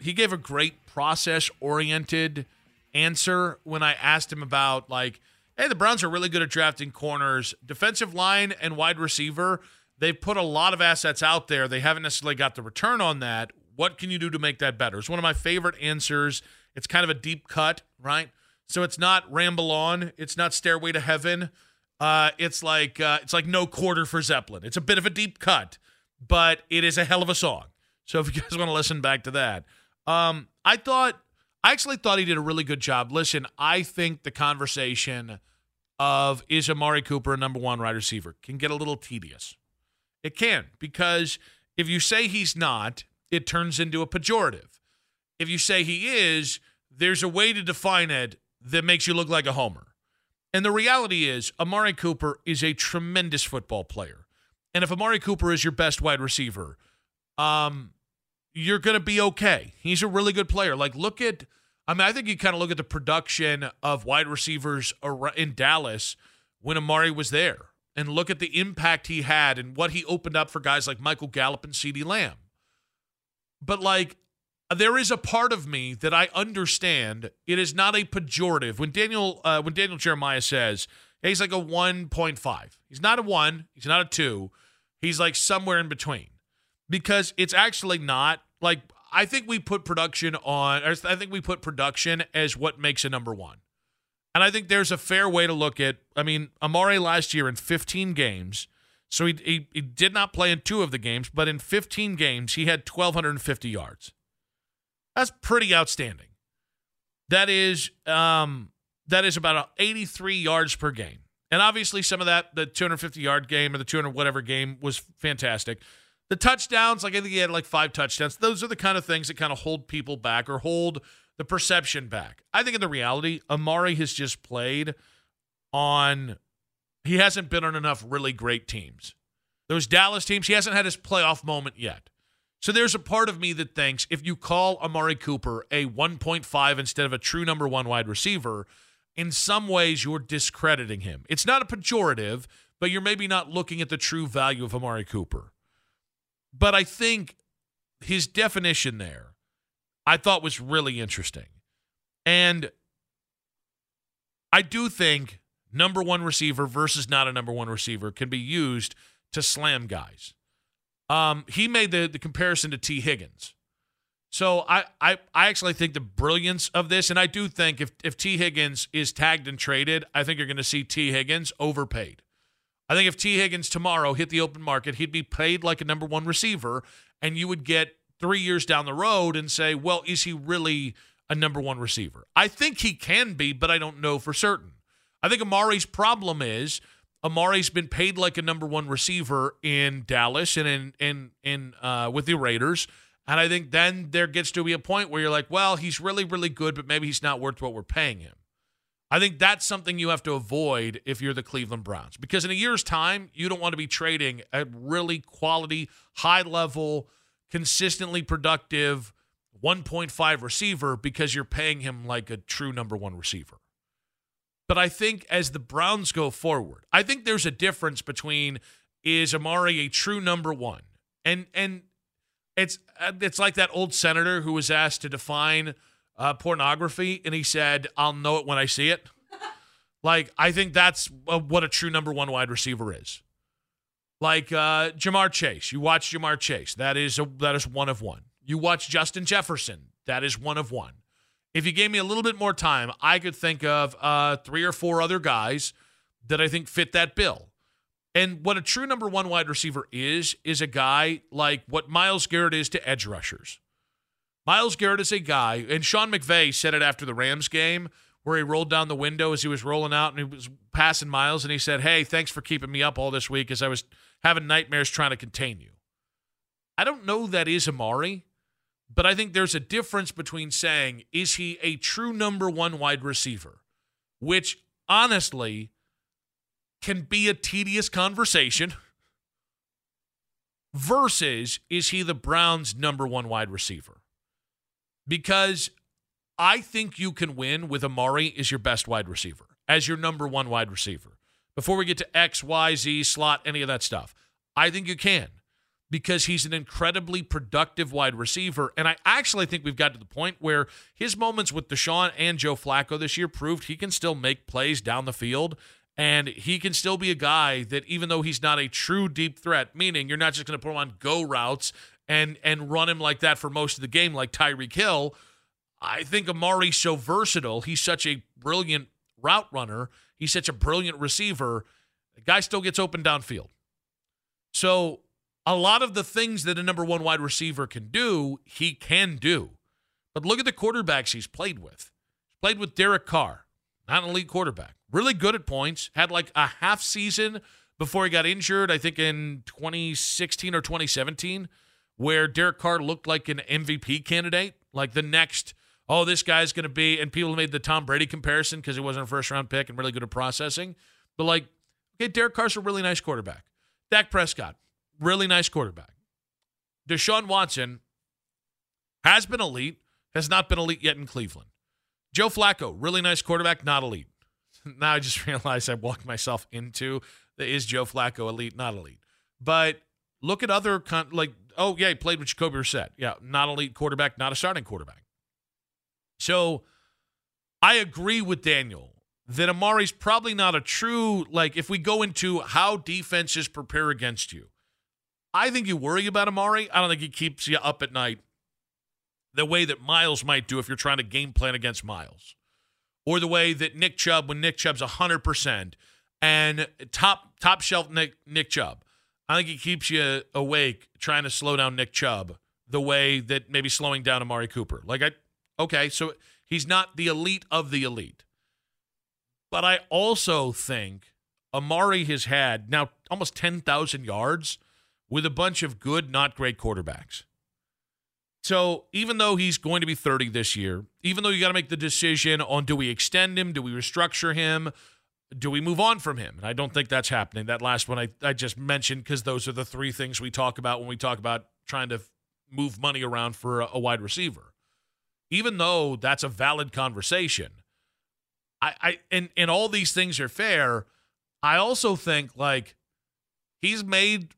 he gave a great process oriented answer when I asked him about like, hey, the Browns are really good at drafting corners, defensive line, and wide receiver. They've put a lot of assets out there. They haven't necessarily got the return on that. What can you do to make that better? It's one of my favorite answers. It's kind of a deep cut, right? So it's not ramble on. It's not stairway to heaven. Uh, it's like uh, it's like no quarter for Zeppelin. It's a bit of a deep cut, but it is a hell of a song. So if you guys want to listen back to that, um, I thought I actually thought he did a really good job. Listen, I think the conversation of is Amari Cooper a number one wide receiver can get a little tedious. It can because if you say he's not, it turns into a pejorative. If you say he is, there's a way to define it that makes you look like a homer. And the reality is, Amari Cooper is a tremendous football player. And if Amari Cooper is your best wide receiver, um, you're going to be okay. He's a really good player. Like, look at, I mean, I think you kind of look at the production of wide receivers in Dallas when Amari was there and look at the impact he had and what he opened up for guys like Michael Gallup and CeeDee Lamb. But, like, there is a part of me that I understand. It is not a pejorative. When Daniel uh, when Daniel Jeremiah says hey, he's like a 1.5. He's not a 1, he's not a 2. He's like somewhere in between. Because it's actually not like I think we put production on I think we put production as what makes a number 1. And I think there's a fair way to look at I mean, Amari last year in 15 games so he, he, he did not play in two of the games, but in 15 games, he had 1,250 yards. That's pretty outstanding. That is um, that is about 83 yards per game. And obviously some of that the 250 yard game or the 200 whatever game was fantastic. The touchdowns, like I think he had like five touchdowns. Those are the kind of things that kind of hold people back or hold the perception back. I think in the reality, Amari has just played on he hasn't been on enough really great teams. Those Dallas teams, he hasn't had his playoff moment yet. So there's a part of me that thinks if you call Amari Cooper a 1.5 instead of a true number one wide receiver, in some ways you're discrediting him. It's not a pejorative, but you're maybe not looking at the true value of Amari Cooper. But I think his definition there, I thought was really interesting. And I do think number one receiver versus not a number one receiver can be used to slam guys. Um, he made the, the comparison to Tee Higgins. So I, I I actually think the brilliance of this, and I do think if if Tee Higgins is tagged and traded, I think you're going to see Tee Higgins overpaid. I think if Tee Higgins tomorrow hit the open market, he'd be paid like a number one receiver, and you would get three years down the road and say, well, is he really a number one receiver? I think he can be, but I don't know for certain. I think Amari's problem is Amari's been paid like a number one receiver in Dallas and in in in uh, with the Raiders. And I think then there gets to be a point where you're like, well, he's really, really good, but maybe he's not worth what we're paying him. I think that's something you have to avoid if you're the Cleveland Browns. Because in a year's time, you don't want to be trading a really quality, high level, consistently productive 1.5 receiver because you're paying him like a true number one receiver. But I think as the Browns go forward, I think there's a difference between is Amari a true number one, and and it's it's like that old senator who was asked to define uh, pornography, and he said, "I'll know it when I see it." like I think that's what a true number one wide receiver is. Like uh, Ja'Marr Chase, you watch Ja'Marr Chase. That is a, that is one of one. You watch Justin Jefferson. That is one of one. If you gave me a little bit more time, I could think of uh, three or four other guys that I think fit that bill. And what a true number one wide receiver is, is a guy like what Myles Garrett is to edge rushers. Myles Garrett is a guy, and Sean McVay said it after the Rams game, where he rolled down the window as he was rolling out and he was passing Myles, and he said, Hey, thanks for keeping me up all this week as I was having nightmares trying to contain you. I don't know that is Amari. But I think there's a difference between saying, is he a true number one wide receiver? Which honestly can be a tedious conversation versus is he the Browns' number one wide receiver? Because I think you can win with Amari as your best wide receiver, as your number one wide receiver. Before we get to X, Y, Z, slot, any of that stuff, I think you can because he's an incredibly productive wide receiver. And I actually think we've got to the point where his moments with Deshaun and Joe Flacco this year proved he can still make plays down the field. And he can still be a guy that, even though he's not a true deep threat, meaning you're not just going to put him on go routes and and run him like that for most of the game, like Tyreek Hill. I think Amari's so versatile. He's such a brilliant route runner. He's such a brilliant receiver. The guy still gets open downfield. So a lot of the things that a number one wide receiver can do, he can do. But look at the quarterbacks he's played with. He's played with Derek Carr, not an elite quarterback. Really good at points. Had like a half season before he got injured, I think in 2016 or 2017, where Derek Carr looked like an MVP candidate, like the next, oh, this guy's going to be, and people made the Tom Brady comparison because he wasn't a first round pick and really good at processing. But like, okay, Derek Carr's a really nice quarterback. Dak Prescott, really nice quarterback. Deshaun Watson has been elite, has not been elite yet in Cleveland. Joe Flacco, really nice quarterback, not elite. Now I just realized I walked myself into the is Joe Flacco elite, not elite. But look at other con- like oh yeah, he played with Jacoby Brissett. Yeah, not elite quarterback, not a starting quarterback. So I agree with Daniel that Amari's probably not a true like if we go into how defenses prepare against you. I think you worry about Amari. I don't think he keeps you up at night the way that Myles might do if you're trying to game plan against Myles. Or the way that Nick Chubb, when Nick Chubb's 100% and top top shelf Nick, Nick Chubb, I think he keeps you awake trying to slow down Nick Chubb the way that maybe slowing down Amari Cooper. Like, I, okay, so he's not the elite of the elite. But I also think Amari has had now almost 10,000 yards with a bunch of good, not great quarterbacks. So even though he's going to be 30 this year, even though you got to make the decision on do we extend him, do we restructure him, do we move on from him? And I don't think that's happening. That last one I, I just mentioned because those are the three things we talk about when we talk about trying to move money around for a, a wide receiver. Even though that's a valid conversation, I, I and, and all these things are fair, I also think like he's made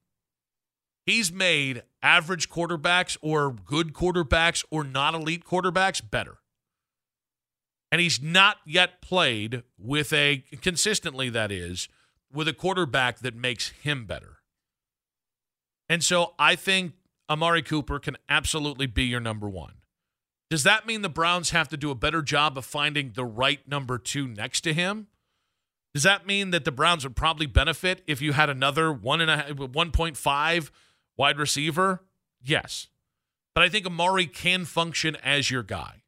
he's made average quarterbacks or good quarterbacks or not elite quarterbacks better. And he's not yet played with a consistently that is with a quarterback that makes him better. And so I think Amari Cooper can absolutely be your number 1. Does that mean the Browns have to do a better job of finding the right number 2 next to him? Does that mean that the Browns would probably benefit if you had another one and a 1.5 Wide receiver, yes. But I think Amari can function as your guy.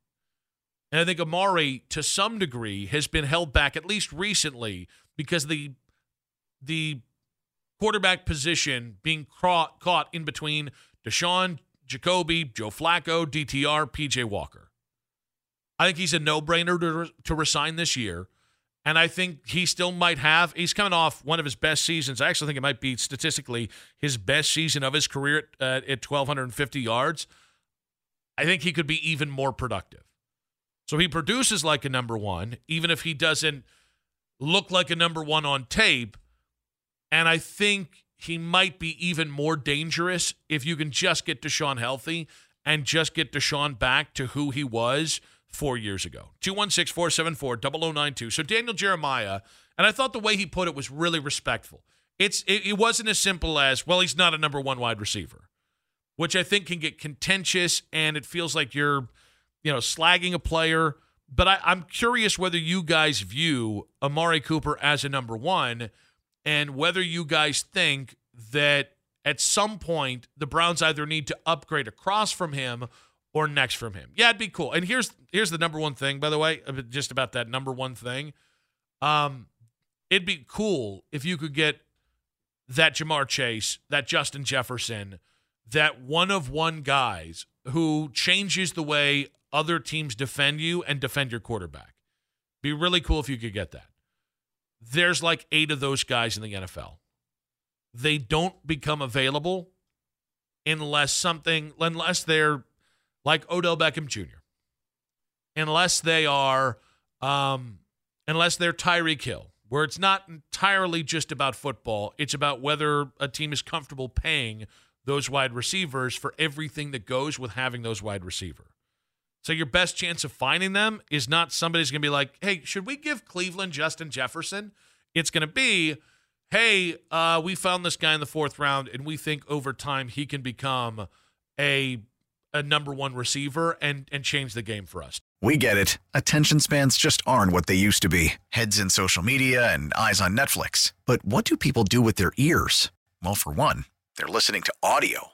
And I think Amari, to some degree, has been held back, at least recently, because the the quarterback position being caught, caught in between Deshaun, Jacoby, Joe Flacco, DTR, PJ Walker. I think he's a no brainer to, to resign this year. And I think he still might have. He's coming off one of his best seasons. I actually think it might be statistically his best season of his career at, uh, at 1,250 yards. I think he could be even more productive. So he produces like a number one, even if he doesn't look like a number one on tape. And I think he might be even more dangerous if you can just get Deshaun healthy and just get Deshaun back to who he was four years ago. 216 474 0092. So Daniel Jeremiah, and I thought the way he put it was really respectful. It's it, it wasn't as simple as, well, he's not a number one wide receiver, which I think can get contentious and it feels like you're, you know, slagging a player. But I, I'm curious whether you guys view Amari Cooper as a number one and whether you guys think that at some point the Browns either need to upgrade across from him or next from him. Yeah, it'd be cool. And here's here's the number one thing, by the way, just about that number one thing. Um, it'd be cool if you could get that Ja'Marr Chase, that Justin Jefferson, that one of one guys who changes the way other teams defend you and defend your quarterback. Be really cool if you could get that. There's like eight of those guys in the NFL. They don't become available unless something, unless they're like Odell Beckham Jr. Unless they are, um, unless they're Tyreek Hill, where it's not entirely just about football. It's about whether a team is comfortable paying those wide receivers for everything that goes with having those wide receiver. So your best chance of finding them is not somebody's going to be like, "Hey, should we give Cleveland Justin Jefferson?" It's going to be, "Hey, uh, we found this guy in the fourth round, and we think over time he can become a a number one receiver and and change the game for us." We get it. Attention spans just aren't what they used to be. Heads in social media and eyes on Netflix. But what do people do with their ears? Well, for one, they're listening to audio.